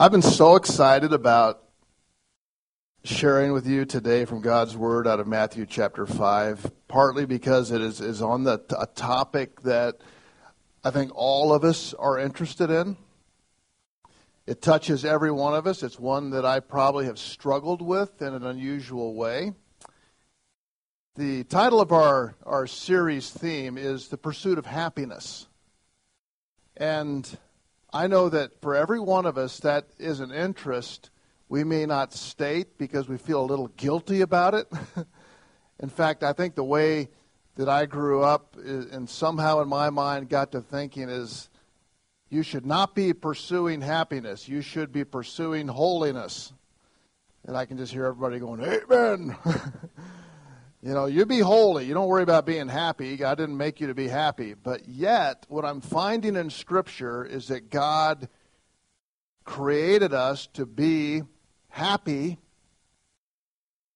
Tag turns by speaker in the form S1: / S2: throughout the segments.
S1: I've been so excited about sharing with you today from God's Word out of Matthew chapter 5, partly because it is, is on the, a topic that I think all of us are interested in. It touches every one of us. It's one that I probably have struggled with in an unusual way. The title of our, our series theme is The Pursuit of Happiness. And I know that for every one of us, that is an interest we may not state because we feel a little guilty about it. in fact, I think the way that I grew up and somehow in my mind got to thinking is you should not be pursuing happiness. You should be pursuing holiness. And I can just hear everybody going, Amen. You know, you be holy. You don't worry about being happy. God didn't make you to be happy. But yet, what I'm finding in Scripture is that God created us to be happy,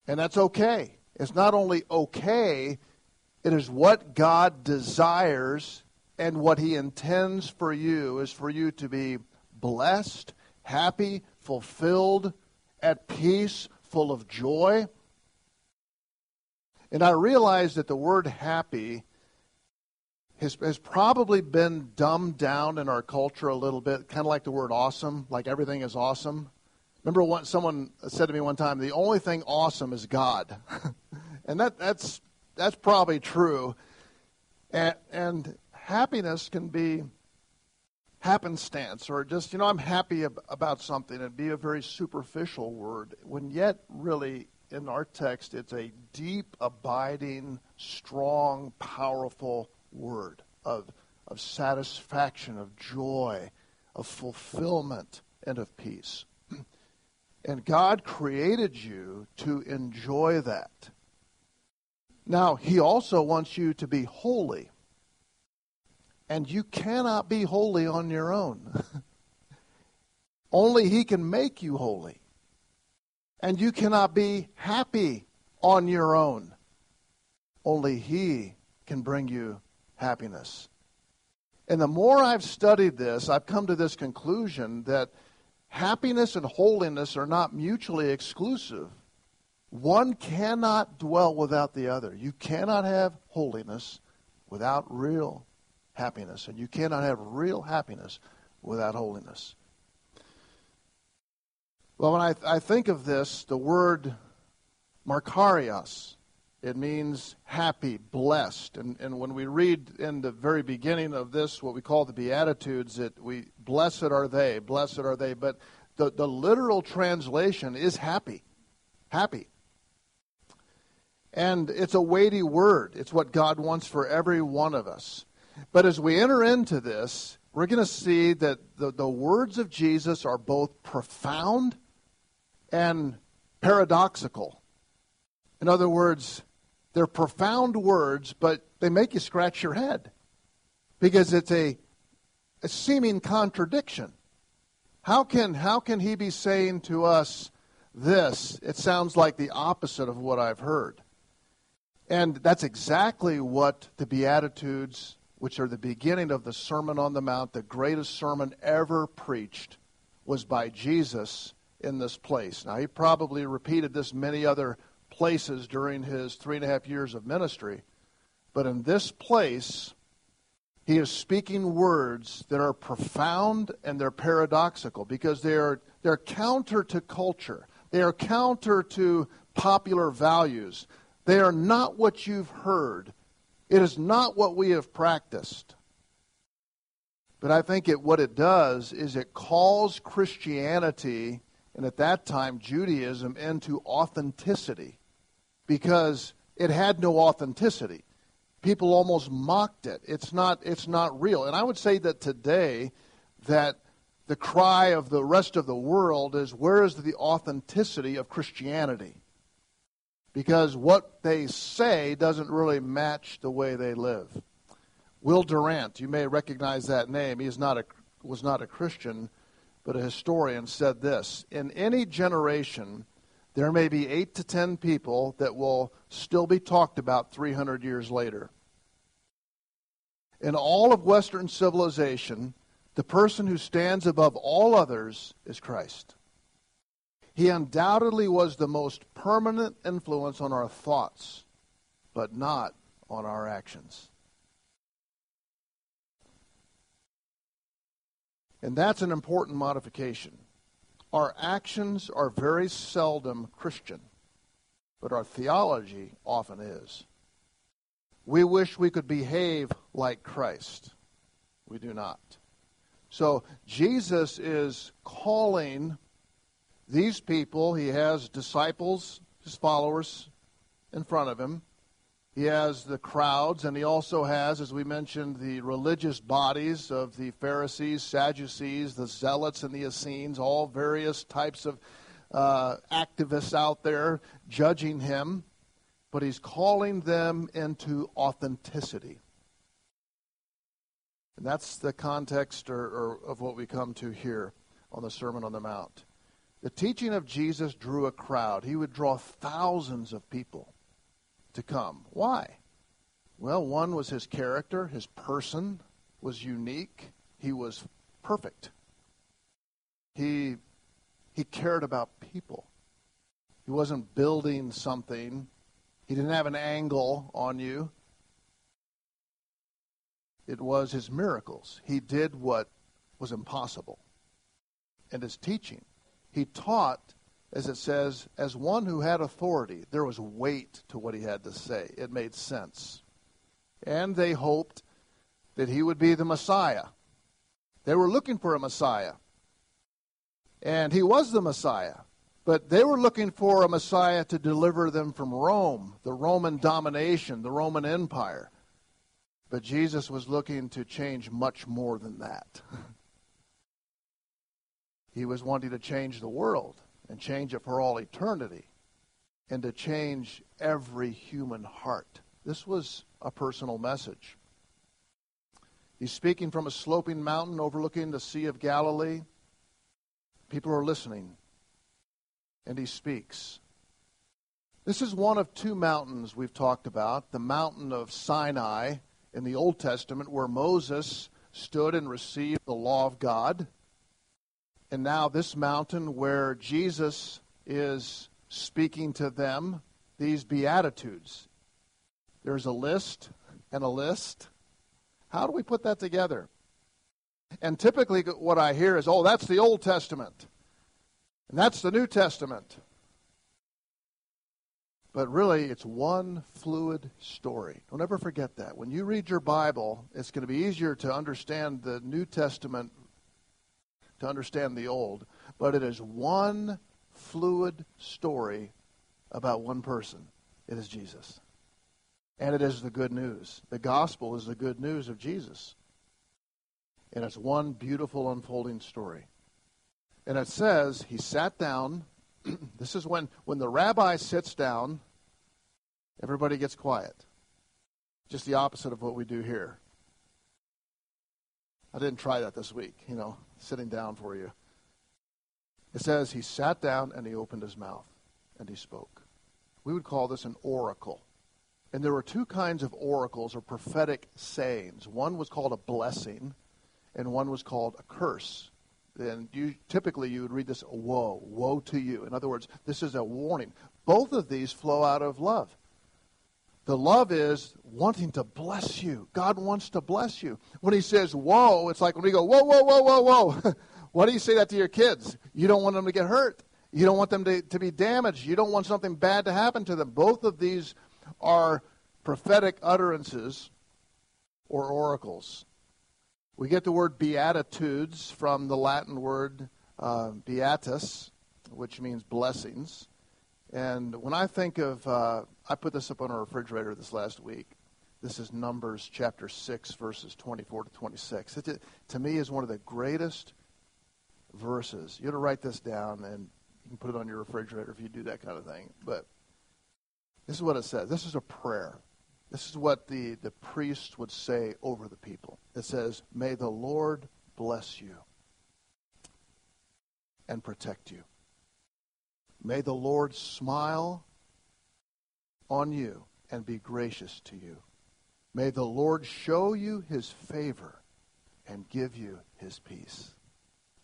S1: and that's okay. It's not only okay, it is what God desires and what He intends for you is for you to be blessed, happy, fulfilled, at peace, full of joy. And I realize that the word happy has, has probably been dumbed down in our culture a little bit, kind of like the word awesome, like everything is awesome. Remember what someone said to me one time, the only thing awesome is God. and that, that's, that's probably true. And, and happiness can be happenstance or just, you know, I'm happy ab- about something and be a very superficial word, when yet really in our text, it's a deep, abiding, strong, powerful word of, of satisfaction, of joy, of fulfillment, and of peace. And God created you to enjoy that. Now, He also wants you to be holy. And you cannot be holy on your own. Only He can make you holy and you cannot be happy on your own. Only He can bring you happiness. And the more I've studied this, I've come to this conclusion that happiness and holiness are not mutually exclusive. One cannot dwell without the other. You cannot have holiness without real happiness, and you cannot have real happiness without holiness. Well, when I, I think of this, the word Makarios, it means happy, blessed. And, and when we read in the very beginning of this, what we call the Beatitudes, that we blessed are they, blessed are they. But the, the literal translation is happy. Happy. And it's a weighty word. It's what God wants for every one of us. But as we enter into this, we're going to see that the, the words of Jesus are both profound and paradoxical. In other words, they're profound words, but they make you scratch your head because it's a, a seeming contradiction. How can, how can he be saying to us this? It sounds like the opposite of what I've heard. And that's exactly what the Beatitudes, which are the beginning of the Sermon on the Mount, the greatest sermon ever preached, was by Jesus in this place. Now, he probably repeated this many other places during his three and a half years of ministry, but in this place, he is speaking words that are profound and they're paradoxical because they are they're counter to culture. They are counter to popular values. They are not what you've heard. It is not what we have practiced. But I think it, what it does is it calls Christianity and at that time Judaism into authenticity because it had no authenticity. People almost mocked it. It's not it's not real. And I would say that today that the cry of the rest of the world is where is the authenticity of Christianity? Because what they say doesn't really match the way they live. Will Durant, you may recognize that name. He is not a, was not a Christian, but a historian said this In any generation, there may be eight to ten people that will still be talked about 300 years later. In all of Western civilization, The person who stands above all others is Christ. He undoubtedly was the most permanent influence on our thoughts, but not on our actions. And that's an important modification. Our actions are very seldom Christian, but our theology often is. We wish we could behave like Christ. We do not. So Jesus is calling these people, he has disciples, his followers in front of him. He has the crowds, and he also has, as we mentioned, the religious bodies of the Pharisees, Sadducees, the Zealots, and the Essenes, all various types of uh, activists out there judging him. But he's calling them into authenticity. And that's the context or, or of what we come to here on the Sermon on the Mount. The teaching of Jesus drew a crowd. He would draw thousands of people to come. Why? Well, one was his character, his person was unique. He was perfect. He he cared about people. He wasn't building something. He didn't have an angle on you. It was his miracles. He did what was impossible. And his teaching. He taught as it says, as one who had authority. There was weight to what he had to say. It made sense. And they hoped that he would be the Messiah. They were looking for a Messiah. And he was the Messiah. But they were looking for a Messiah to deliver them from Rome, the Roman domination, the Roman Empire. But Jesus was looking to change much more than that. he was wanting to change the world and change it for all eternity and to change every human heart. This was a personal message. He's speaking from a sloping mountain overlooking the Sea of Galilee. People are listening, and he speaks. This is one of two mountains we've talked about the mountain of Sinai in the Old Testament, where Moses stood and received the law of God and now this mountain where Jesus is speaking to them, these Beatitudes. There's a list and a list. How do we put that together? And typically, what I hear is, oh, that's the Old Testament, and that's the New Testament. But really, it's one fluid story. Don't ever forget that. When you read your Bible, it's going to be easier to understand the New Testament to understand the old, but it is one fluid story about one person. It is Jesus. And it is the good news. The gospel is the good news of Jesus. And it's one beautiful unfolding story. And it says he sat down. this is when, when the rabbi sits down, everybody gets quiet. Just the opposite of what we do here. I didn't try that this week, you know, sitting down for you. It says he sat down and he opened his mouth and he spoke. We would call this an oracle. And there were two kinds of oracles or prophetic sayings. One was called a blessing, and one was called a curse. And you, typically you would read this, woe, woe to you. In other words, this is a warning. Both of these flow out of love. The love is wanting to bless you. God wants to bless you. When he says, woe, it's like when we go, whoa, whoa, whoa, whoa, whoa. Why do you say that to your kids? You don't want them to get hurt. You don't want them to, to be damaged. You don't want something bad to happen to them. Both of these are prophetic utterances or oracles. We get the word beatitudes from the Latin word uh, beatus, which means blessings. And when I think of, uh, I put this up on a refrigerator this last week. This is Numbers chapter 6, verses 24 to 26. It, to me, is one of the greatest verses. You ought to write this down and you can put it on your refrigerator if you do that kind of thing. But this is what it says. This is a prayer. This is what the, the priest would say over the people. It says, May the Lord bless you and protect you. May the Lord smile on you and be gracious to you. May the Lord show you his favor and give you his peace.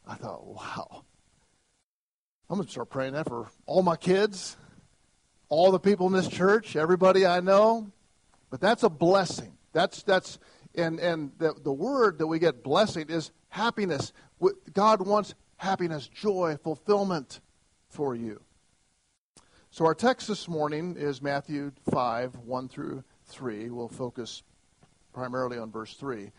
S1: I thought, wow. I'm going to start praying that for all my kids, all the people in this church, everybody I know. But that's a blessing. That's that's and and the, the word that we get blessing is happiness. God wants happiness, joy, fulfillment for you. So our text this morning is Matthew 5, 1 through 3. We'll focus primarily on verse 3.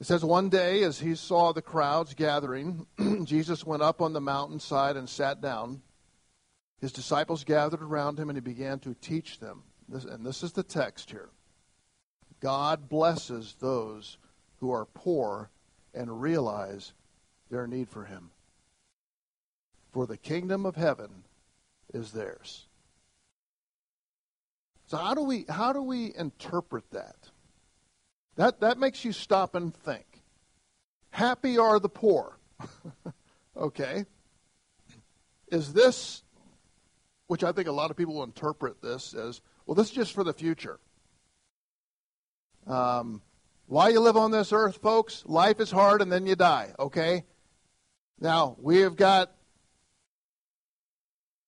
S1: It says, One day, as he saw the crowds gathering, Jesus went up on the mountainside and sat down. His disciples gathered around him, and he began to teach them. This, and this is the text here God blesses those who are poor and realize their need for him. For the kingdom of heaven is theirs. So how do we how do we interpret that? That that makes you stop and think. Happy are the poor. okay. Is this which I think a lot of people interpret this as, well, this is just for the future. Um, you live on this earth, folks, life is hard and then you die, okay? Now, we have got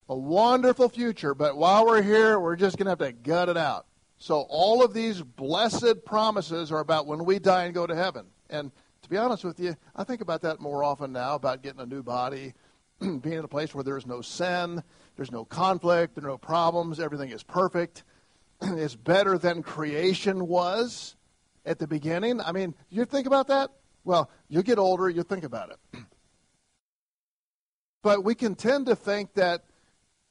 S1: a wonderful future, but while we're here, we're just going to have to gut it out. So, all of these blessed promises are about when we die and go to heaven. And to be honest with you, I think about that more often now about getting a new body, being in a place where there's no sin, there's no conflict, there are no problems, everything is perfect. it's better than creation was at the beginning. I mean, you think about that? Well, you get older, you think about it. But we can tend to think that,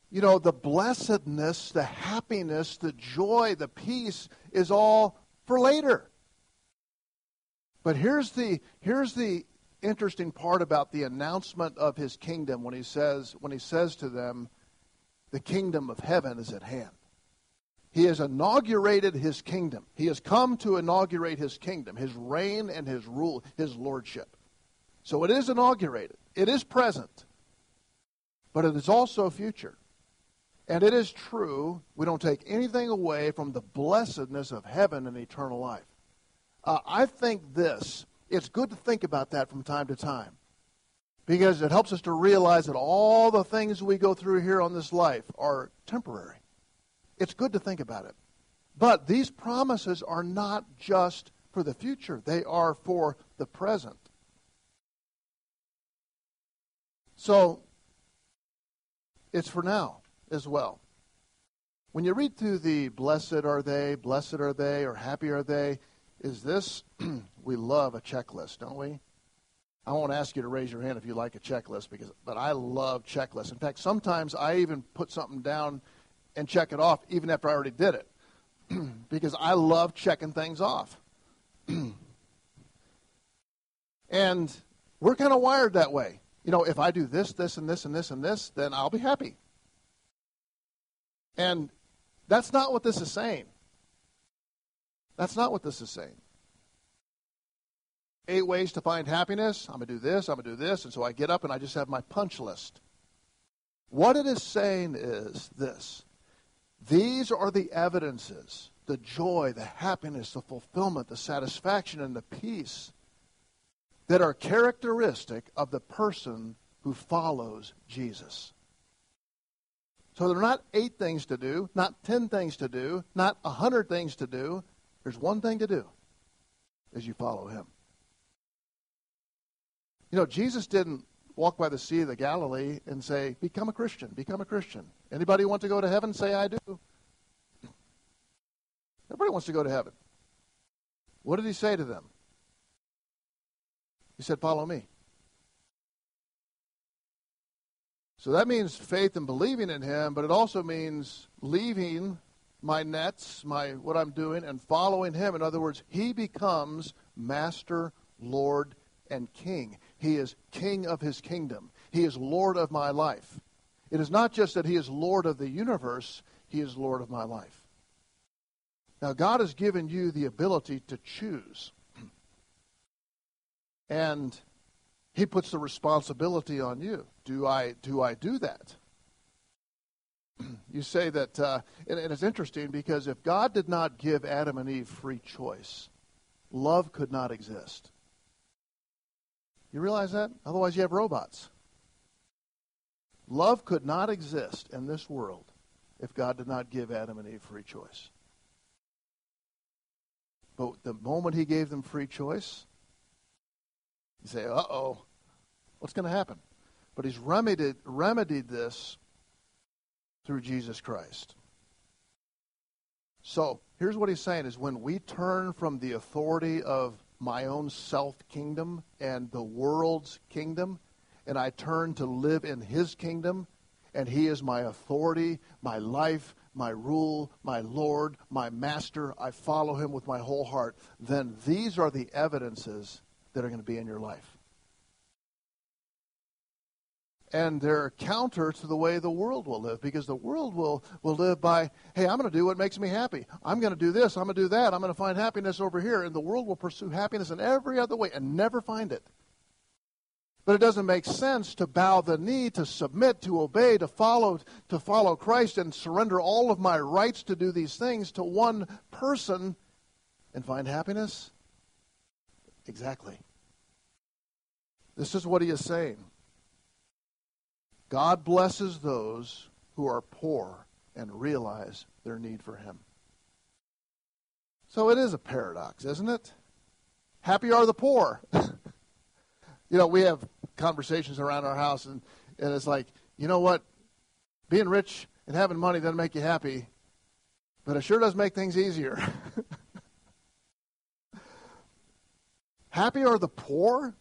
S1: you know, the blessedness, the happiness, the joy, the peace is all for later. But here's the here's the interesting part about the announcement of his kingdom when he says when he says to them, the kingdom of heaven is at hand. He has inaugurated his kingdom. He has come to inaugurate his kingdom, his reign and his rule, his lordship. So it is inaugurated. It is present. But it is also future. And it is true, we don't take anything away from the blessedness of heaven and eternal life. Uh, I think this, it's good to think about that from time to time because it helps us to realize that all the things we go through here on this life are temporary. It's good to think about it. But these promises are not just for the future, they are for the present. So, it's for now as well. When you read through the blessed are they, blessed are they, or happy are they, is this, we love a checklist, don't we? I won't ask you to raise your hand if you like a checklist, because, but I love checklists. In fact, sometimes I even put something down and check it off even after I already did it, because I love checking things off. and we're kind of wired that way. You know, if I do this, this, and this, and this, and this, then I'll be happy. And that's not what this is saying. That's not what this is saying eight ways to find happiness. I'm going to do this, I'm going to do this. And so I get up and I just have my punch list. What it is saying is this these are the evidences the joy, the happiness, the fulfillment, the satisfaction, and the peace that are characteristic of the person who follows Jesus. So there are not eight things to do, not ten things to do, not a hundred things to do. There's one thing to do as you follow him. You know, Jesus didn't walk by the Sea of the Galilee and say, Become a Christian, become a Christian. Anybody want to go to heaven? Say, I do. Everybody wants to go to heaven. What did he say to them? He said, Follow me. So that means faith and believing in him, but it also means leaving my nets, my what I'm doing, and following him. In other words, he becomes master, Lord, and king. He is king of his kingdom. He is Lord of my life. It is not just that he is Lord of the universe, he is Lord of my life. Now, God has given you the ability to choose. And he puts the responsibility on you. Do I do, I do that? You say that, uh, and, and it's interesting because if God did not give Adam and Eve free choice, love could not exist. You realize that? Otherwise, you have robots. Love could not exist in this world if God did not give Adam and Eve free choice. But the moment he gave them free choice, you say, uh oh, what's going to happen? But he's remedied, remedied this through Jesus Christ. So here's what he's saying is when we turn from the authority of my own self kingdom and the world's kingdom, and I turn to live in his kingdom, and he is my authority, my life, my rule, my Lord, my master, I follow him with my whole heart, then these are the evidences that are going to be in your life and they're counter to the way the world will live because the world will, will live by, hey, I'm going to do what makes me happy. I'm going to do this. I'm going to do that. I'm going to find happiness over here. And the world will pursue happiness in every other way and never find it. But it doesn't make sense to bow the knee, to submit, to obey, to follow, to follow Christ and surrender all of my rights to do these things to one person and find happiness. Exactly. This is what he is saying. God blesses those who are poor and realize their need for Him. So it is a paradox, isn't it? Happy are the poor. you know, we have conversations around our house, and, and it's like, you know what? Being rich and having money doesn't make you happy, but it sure does make things easier. Happy are the poor?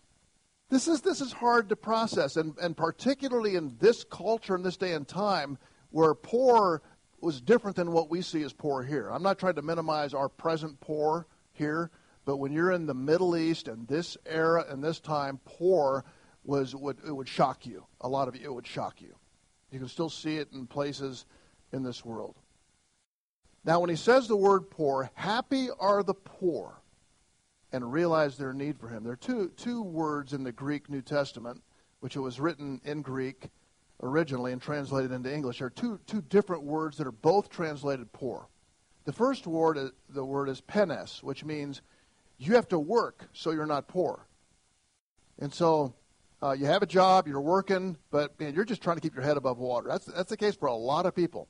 S1: This is, this is hard to process, and, and particularly in this culture, in this day and time, where poor was different than what we see as poor here. I'm not trying to minimize our present poor here, but when you're in the Middle East and this era and this time, poor was would it would shock you. A lot of you, it would shock you. You can still see it in places in this world. Now, when he says the word poor, happy are the poor and realize their need for him. There are two, two words in the Greek New Testament, which it was written in Greek originally and translated into English. There are two, two different words that are both translated poor. The first word, uh, the word is penes, which means you have to work so you're not poor. And so uh, you have a job, you're working, but man, you're just trying to keep your head above water. That's, that's the case for a lot of people.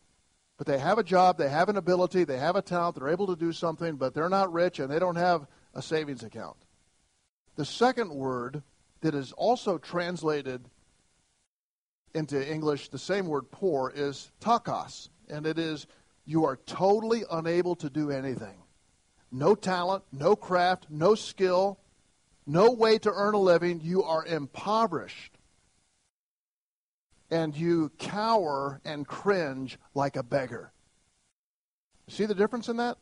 S1: But they have a job, they have an ability, they have a talent, they're able to do something, but they're not rich and they don't have a savings account. The second word that is also translated into English, the same word poor, is takos. And it is you are totally unable to do anything. No talent, no craft, no skill, no way to earn a living. You are impoverished. And you cower and cringe like a beggar. See the difference in that?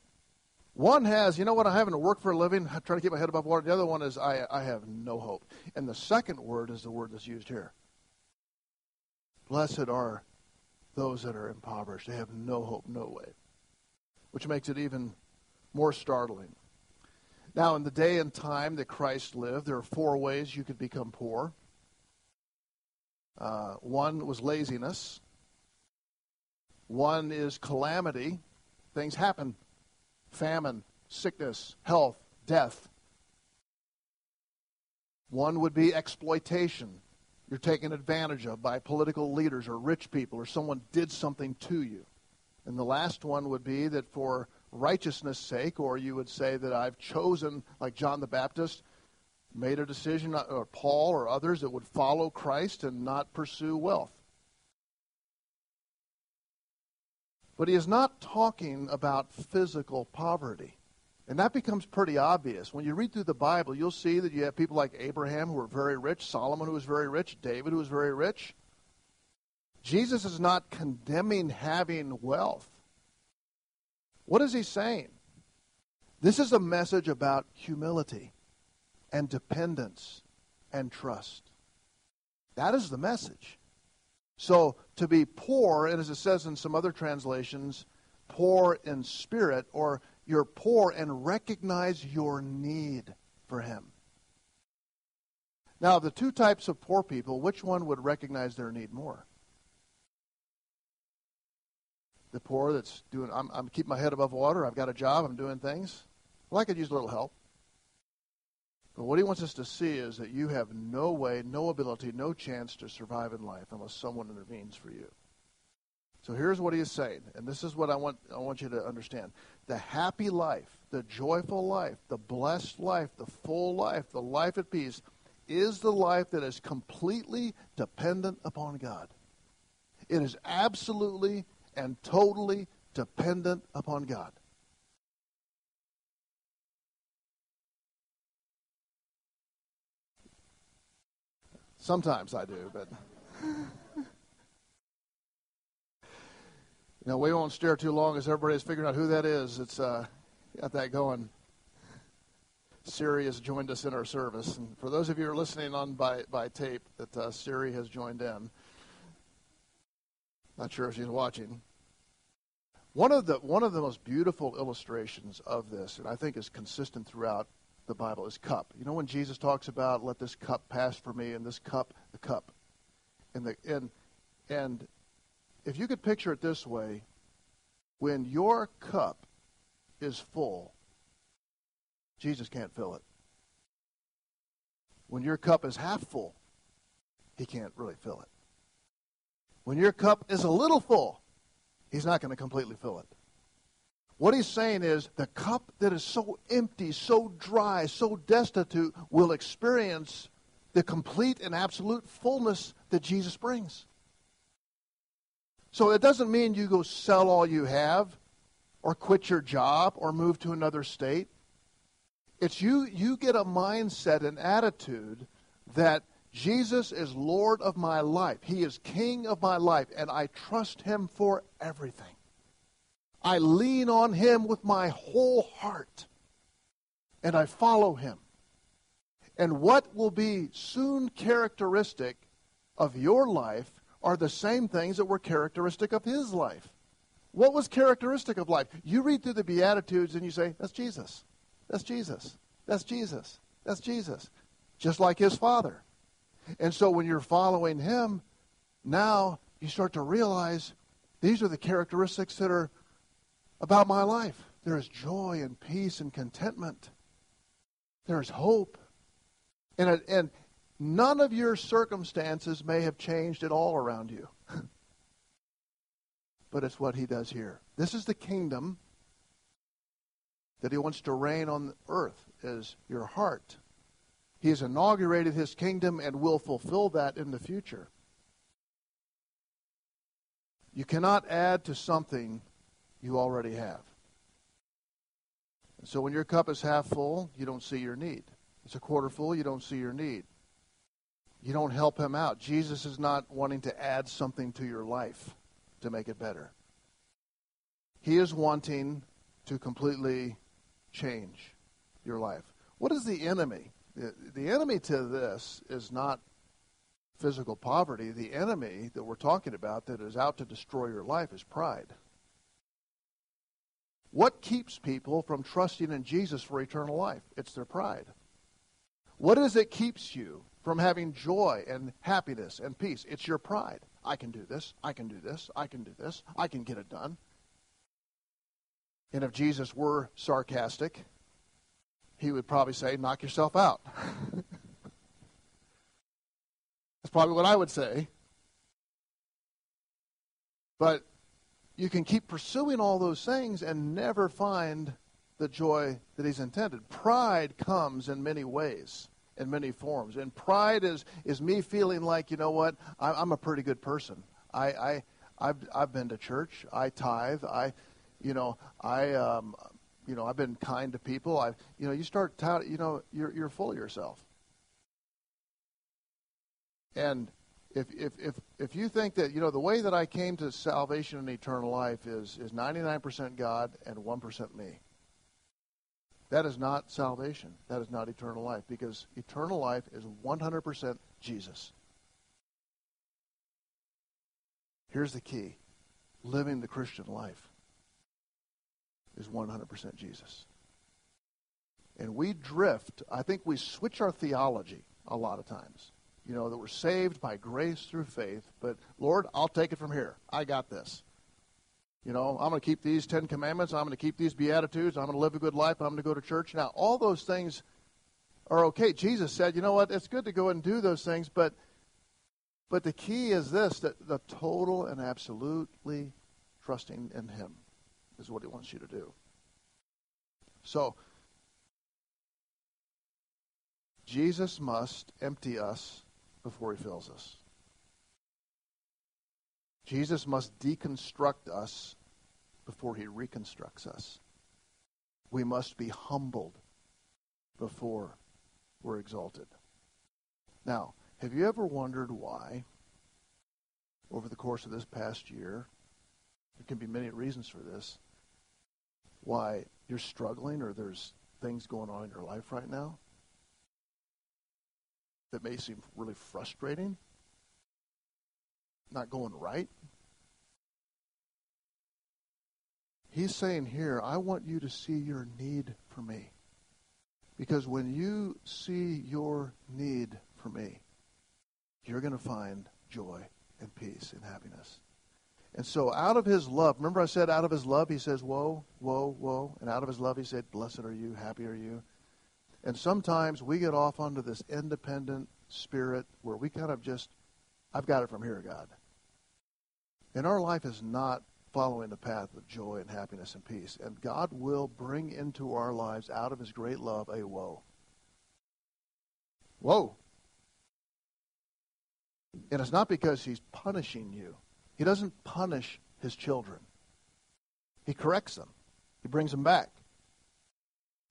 S1: One has, you know what, I'm having to work for a living, I try to keep my head above water. The other one is, I, I have no hope. And the second word is the word that's used here. Blessed are those that are impoverished. They have no hope, no way. Which makes it even more startling. Now, in the day and time that Christ lived, there are four ways you could become poor. Uh, one was laziness. One is calamity. Things happen famine, sickness, health, death. One would be exploitation. You're taken advantage of by political leaders or rich people or someone did something to you. And the last one would be that for righteousness' sake, or you would say that I've chosen, like John the Baptist, made a decision, or Paul or others, that would follow Christ and not pursue wealth. But he is not talking about physical poverty. And that becomes pretty obvious. When you read through the Bible, you'll see that you have people like Abraham who were very rich, Solomon who was very rich, David who was very rich. Jesus is not condemning having wealth. What is he saying? This is a message about humility and dependence and trust. That is the message. So to be poor, and as it says in some other translations, poor in spirit, or you're poor and recognize your need for Him. Now, the two types of poor people, which one would recognize their need more? The poor that's doing, I'm, I'm keeping my head above water, I've got a job, I'm doing things. Well, I could use a little help. But what he wants us to see is that you have no way, no ability, no chance to survive in life unless someone intervenes for you. So here's what he is saying, and this is what I want, I want you to understand. The happy life, the joyful life, the blessed life, the full life, the life at peace is the life that is completely dependent upon God. It is absolutely and totally dependent upon God. Sometimes I do, but. You know, we won't stare too long as everybody's figuring out who that is. It's uh, got that going. Siri has joined us in our service, and for those of you who are listening on by by tape, that uh, Siri has joined in. Not sure if she's watching. One of the one of the most beautiful illustrations of this, and I think is consistent throughout the Bible, is cup. You know when Jesus talks about "Let this cup pass for me," and this cup, the cup, and the and and if you could picture it this way, when your cup is full, Jesus can't fill it. When your cup is half full, he can't really fill it. When your cup is a little full, he's not going to completely fill it. What he's saying is the cup that is so empty, so dry, so destitute will experience the complete and absolute fullness that Jesus brings. So it doesn't mean you go sell all you have or quit your job or move to another state. It's you you get a mindset and attitude that Jesus is Lord of my life. He is King of my life, and I trust Him for everything. I lean on Him with my whole heart, and I follow Him. And what will be soon characteristic of your life are the same things that were characteristic of his life. What was characteristic of life? You read through the Beatitudes and you say, That's Jesus. That's Jesus. That's Jesus. That's Jesus. Just like his Father. And so when you're following him, now you start to realize these are the characteristics that are about my life. There is joy and peace and contentment. There is hope. And, and, None of your circumstances may have changed at all around you. but it's what he does here. This is the kingdom that he wants to reign on earth is your heart. He has inaugurated his kingdom and will fulfill that in the future. You cannot add to something you already have. so when your cup is half full, you don't see your need. It's a quarter full, you don't see your need you don't help him out. Jesus is not wanting to add something to your life to make it better. He is wanting to completely change your life. What is the enemy? The, the enemy to this is not physical poverty. The enemy that we're talking about that is out to destroy your life is pride. What keeps people from trusting in Jesus for eternal life? It's their pride. What is it keeps you from having joy and happiness and peace. It's your pride. I can do this. I can do this. I can do this. I can get it done. And if Jesus were sarcastic, he would probably say, knock yourself out. That's probably what I would say. But you can keep pursuing all those things and never find the joy that he's intended. Pride comes in many ways in many forms. And pride is, is me feeling like, you know what, I, I'm a pretty good person. I, I, I've, I've been to church. I tithe. I, you know, I, um, you know, I've been kind to people. I, you know, you start, tout, you know, you're, you're full of yourself. And if, if, if, if you think that, you know, the way that I came to salvation and eternal life is, is 99% God and 1% me. That is not salvation. That is not eternal life because eternal life is 100% Jesus. Here's the key living the Christian life is 100% Jesus. And we drift, I think we switch our theology a lot of times. You know, that we're saved by grace through faith, but Lord, I'll take it from here. I got this. You know, I'm going to keep these Ten Commandments. I'm going to keep these Beatitudes. I'm going to live a good life. I'm going to go to church. Now, all those things, are okay. Jesus said, you know what, it's good to go and do those things, but but the key is this that the total and absolutely trusting in him is what he wants you to do. So Jesus must empty us before he fills us. Jesus must deconstruct us before he reconstructs us. We must be humbled before we're exalted. Now, have you ever wondered why, over the course of this past year, there can be many reasons for this, why you're struggling or there's things going on in your life right now that may seem really frustrating? not going right. He's saying here, I want you to see your need for me. Because when you see your need for me, you're going to find joy and peace and happiness. And so, out of his love, remember I said, out of his love, he says, Woe, woe, woe. And out of his love, he said, Blessed are you, happy are you. And sometimes we get off onto this independent spirit where we kind of just, I've got it from here, God. And our life is not following the path of joy and happiness and peace. And God will bring into our lives, out of his great love, a woe. Woe. And it's not because he's punishing you. He doesn't punish his children. He corrects them. He brings them back.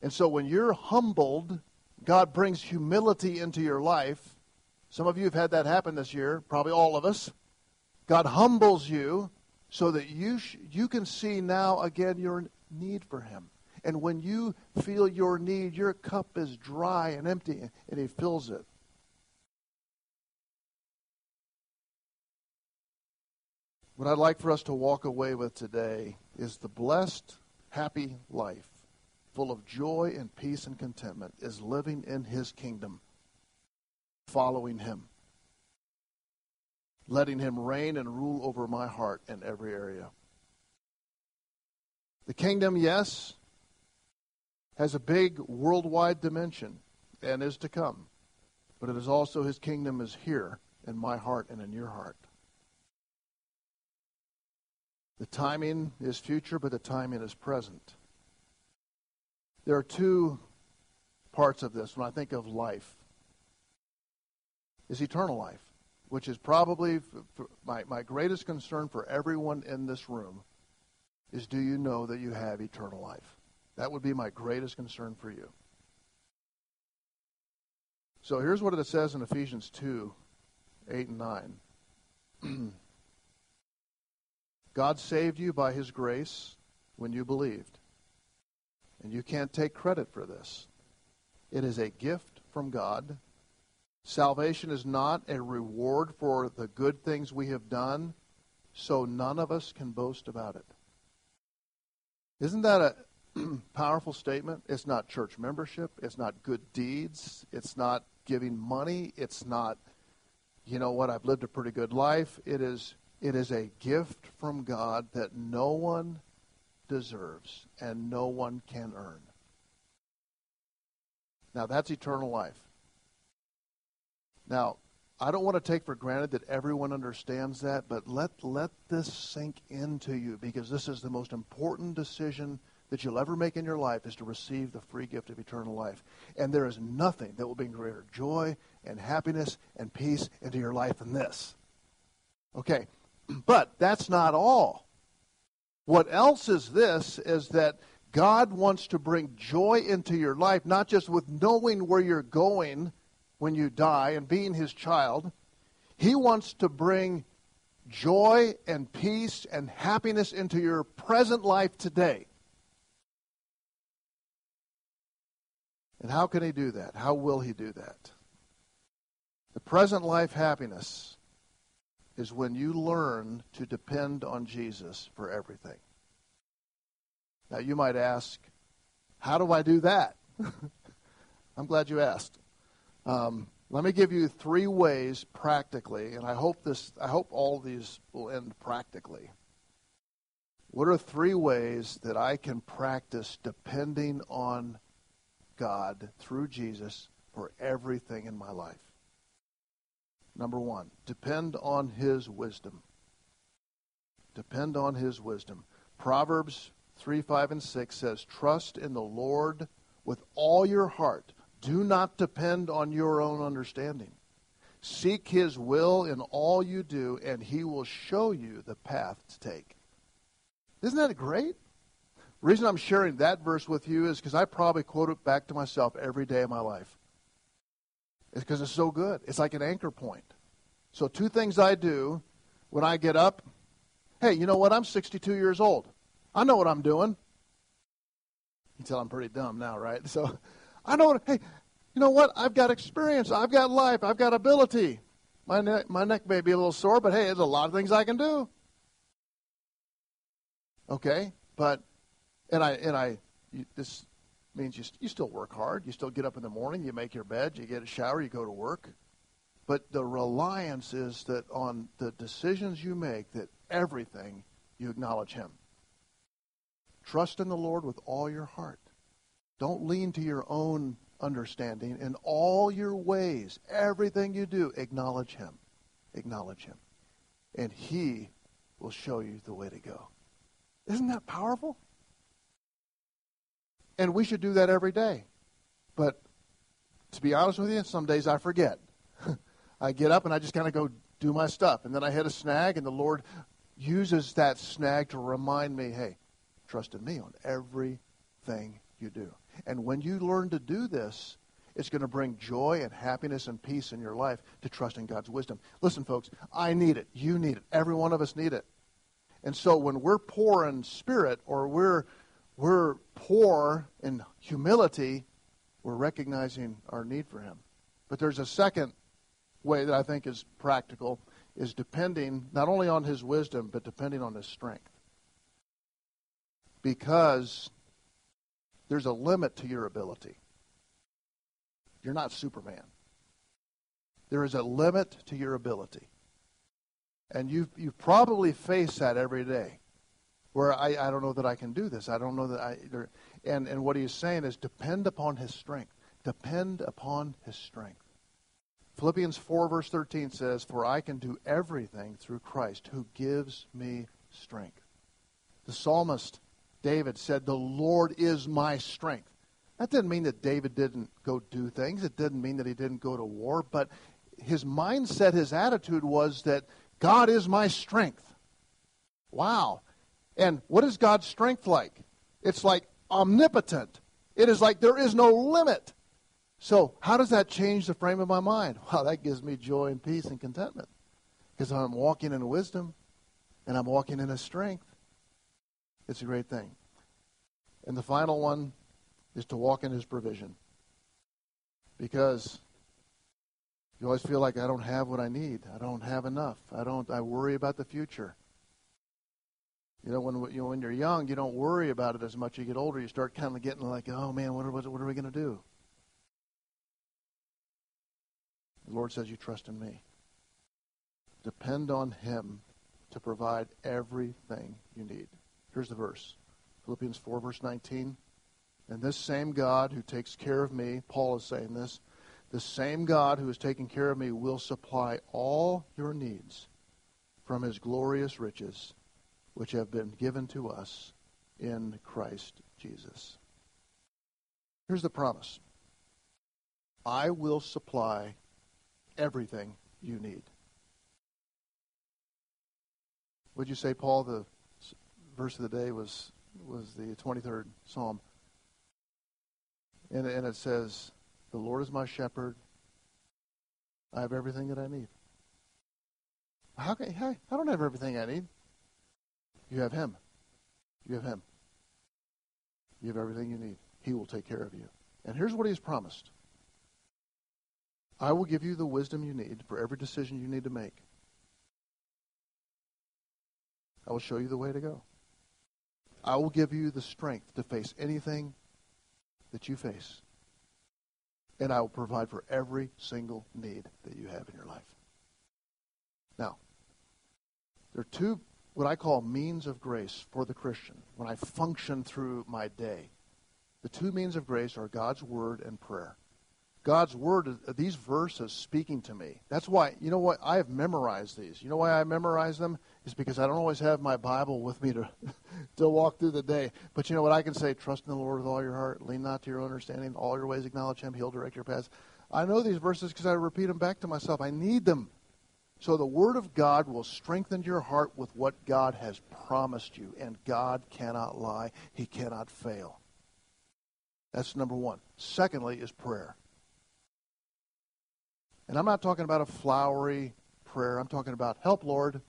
S1: And so when you're humbled, God brings humility into your life. Some of you have had that happen this year, probably all of us. God humbles you so that you, sh- you can see now again your need for Him. And when you feel your need, your cup is dry and empty, and He fills it. What I'd like for us to walk away with today is the blessed, happy life, full of joy and peace and contentment, is living in His kingdom, following Him letting him reign and rule over my heart in every area. The kingdom, yes, has a big worldwide dimension and is to come. But it is also his kingdom is here in my heart and in your heart. The timing is future, but the timing is present. There are two parts of this when I think of life. Is eternal life which is probably my, my greatest concern for everyone in this room, is do you know that you have eternal life? That would be my greatest concern for you. So here's what it says in Ephesians 2 8 and 9. God saved you by his grace when you believed. You can't take credit for this. It is a gift from God Salvation is not a reward for the good things we have done, so none of us can boast about it. Isn't that a powerful statement? It's not church membership, it's not good deeds, it's not giving money, it's not you know what, I've lived a pretty good life. It is it is a gift from God that no one deserves and no one can earn. Now that's eternal life. Now, I don't want to take for granted that everyone understands that, but let, let this sink into you because this is the most important decision that you'll ever make in your life is to receive the free gift of eternal life. And there is nothing that will bring greater joy and happiness and peace into your life than this. Okay, but that's not all. What else is this is that God wants to bring joy into your life, not just with knowing where you're going when you die and being his child, he wants to bring joy and peace and happiness into your present life today. And how can he do that? How will he do that? The present life happiness is when you learn to depend on Jesus for everything. Now, you might ask, how do I do that? I'm glad you asked. Um, let me give you three ways practically, and I hope this. I hope all these will end practically. What are three ways that I can practice depending on God through Jesus for everything in my life. Number one, depend on his wisdom. Depend on his wisdom. Proverbs 3, 5, and 6 says, Trust in the Lord with all your heart. Do not depend on your own understanding. Seek his will in all you do, and he will show you the path to take. Isn't that great? The reason I'm sharing that verse with you is because I probably quote it back to myself every day of my life. It's because it's so good. It's like an anchor point. So, two things I do when I get up. Hey, you know what? I'm 62 years old. I know what I'm doing. You can tell I'm pretty dumb now, right? So, I know what, hey, you know what? I've got experience. I've got life. I've got ability. My neck, my neck may be a little sore, but hey, there's a lot of things I can do. Okay? But, and I, and I, this means you, you still work hard. You still get up in the morning, you make your bed, you get a shower, you go to work. But the reliance is that on the decisions you make, that everything you acknowledge Him. Trust in the Lord with all your heart. Don't lean to your own understanding. In all your ways, everything you do, acknowledge Him. Acknowledge Him. And He will show you the way to go. Isn't that powerful? And we should do that every day. But to be honest with you, some days I forget. I get up and I just kind of go do my stuff. And then I hit a snag, and the Lord uses that snag to remind me hey, trust in me on everything you do. And when you learn to do this, it's going to bring joy and happiness and peace in your life to trust in God's wisdom. Listen, folks, I need it. You need it. Every one of us need it. And so when we're poor in spirit or we're we're poor in humility, we're recognizing our need for him. But there's a second way that I think is practical is depending not only on his wisdom but depending on his strength. Because there's a limit to your ability. You're not Superman. There is a limit to your ability. And you've, you probably face that every day where I, I don't know that I can do this. I don't know that I. And, and what he's saying is depend upon his strength. Depend upon his strength. Philippians 4, verse 13 says, For I can do everything through Christ who gives me strength. The psalmist David said, The Lord is my strength. That didn't mean that David didn't go do things. It didn't mean that he didn't go to war. But his mindset, his attitude was that God is my strength. Wow. And what is God's strength like? It's like omnipotent. It is like there is no limit. So, how does that change the frame of my mind? Well, that gives me joy and peace and contentment because I'm walking in wisdom and I'm walking in His strength. It's a great thing. And the final one is to walk in His provision because you always feel like I don't have what I need. I don't have enough. I don't. I worry about the future. You know, when you know, when you're young, you don't worry about it as much. You get older, you start kind of getting like, oh man, what are, what are we going to do? The Lord says, you trust in me. Depend on Him to provide everything you need. Here's the verse Philippians 4, verse 19. And this same God who takes care of me, Paul is saying this, the same God who is taking care of me will supply all your needs from His glorious riches which have been given to us in Christ Jesus. Here's the promise I will supply everything you need. Would you say, Paul, the verse of the day was, was the 23rd Psalm? And, and it says, The Lord is my shepherd. I have everything that I need. How can, I don't have everything I need. You have Him. You have Him. You have everything you need. He will take care of you. And here's what He's promised I will give you the wisdom you need for every decision you need to make. I will show you the way to go. I will give you the strength to face anything that you face. And I will provide for every single need that you have in your life. Now, there are two what I call means of grace for the Christian when I function through my day. The two means of grace are God's Word and prayer. God's word, these verses speaking to me. That's why, you know what? I have memorized these. You know why I memorize them? Is because I don't always have my Bible with me to, to walk through the day. But you know what? I can say, trust in the Lord with all your heart, lean not to your understanding, all your ways acknowledge Him, He'll direct your paths. I know these verses because I repeat them back to myself. I need them. So the Word of God will strengthen your heart with what God has promised you. And God cannot lie, He cannot fail. That's number one. Secondly, is prayer. And I'm not talking about a flowery prayer. I'm talking about help, Lord.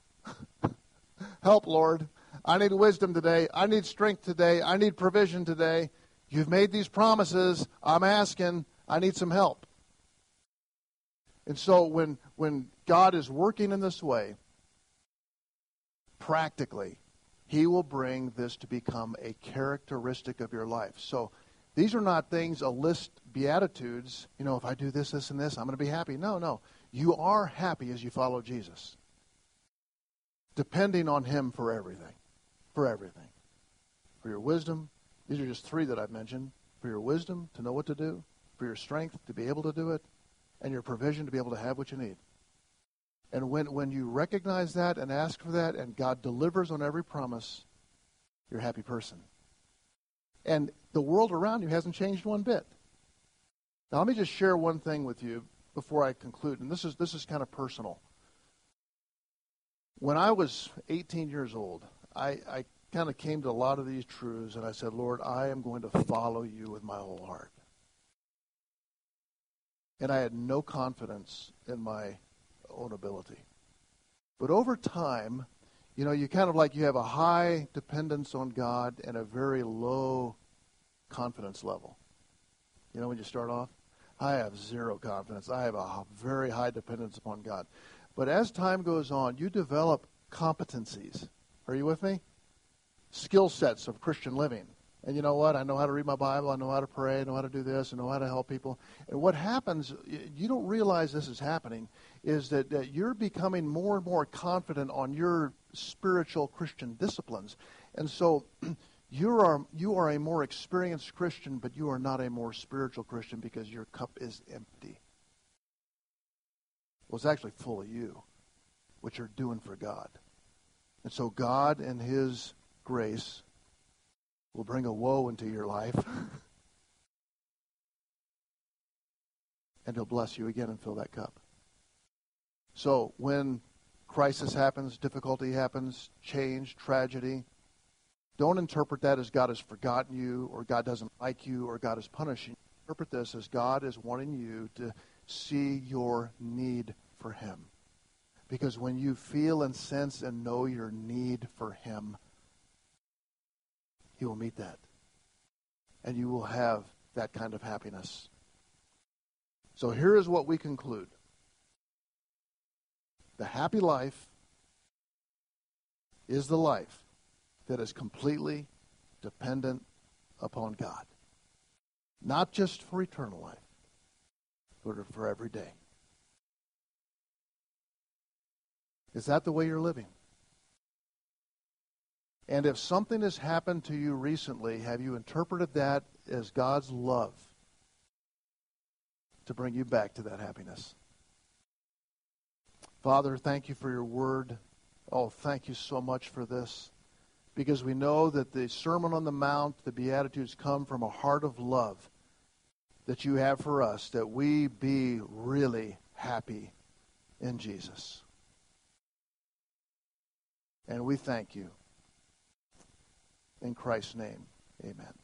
S1: help, Lord. I need wisdom today. I need strength today. I need provision today. You've made these promises. I'm asking. I need some help. And so when when God is working in this way, practically, he will bring this to become a characteristic of your life. So these are not things, a list, beatitudes, you know, if I do this, this, and this, I'm going to be happy. No, no. You are happy as you follow Jesus, depending on him for everything. For everything. For your wisdom, these are just three that I've mentioned. For your wisdom to know what to do, for your strength to be able to do it, and your provision to be able to have what you need. And when, when you recognize that and ask for that, and God delivers on every promise, you're a happy person. And the world around you hasn't changed one bit. Now, let me just share one thing with you before I conclude, and this is, this is kind of personal. When I was 18 years old, I, I kind of came to a lot of these truths, and I said, Lord, I am going to follow you with my whole heart. And I had no confidence in my own ability. But over time, you know, you kind of like you have a high dependence on God and a very low confidence level. You know, when you start off, I have zero confidence. I have a very high dependence upon God. But as time goes on, you develop competencies. Are you with me? Skill sets of Christian living. And you know what? I know how to read my Bible. I know how to pray. I know how to do this. I know how to help people. And what happens, you don't realize this is happening, is that, that you're becoming more and more confident on your spiritual Christian disciplines. And so you are, you are a more experienced Christian, but you are not a more spiritual Christian because your cup is empty. Well, it's actually full of you, what you're doing for God. And so God and His grace will bring a woe into your life. and He'll bless you again and fill that cup. So when crisis happens, difficulty happens, change, tragedy, don't interpret that as God has forgotten you or God doesn't like you or God is punishing. you. Interpret this as God is wanting you to see your need for Him. Because when you feel and sense and know your need for Him, He will meet that. And you will have that kind of happiness. So here is what we conclude the happy life is the life that is completely dependent upon God. Not just for eternal life, but for every day. Is that the way you're living? And if something has happened to you recently, have you interpreted that as God's love to bring you back to that happiness? Father, thank you for your word. Oh, thank you so much for this. Because we know that the Sermon on the Mount, the Beatitudes, come from a heart of love that you have for us, that we be really happy in Jesus. And we thank you. In Christ's name, amen.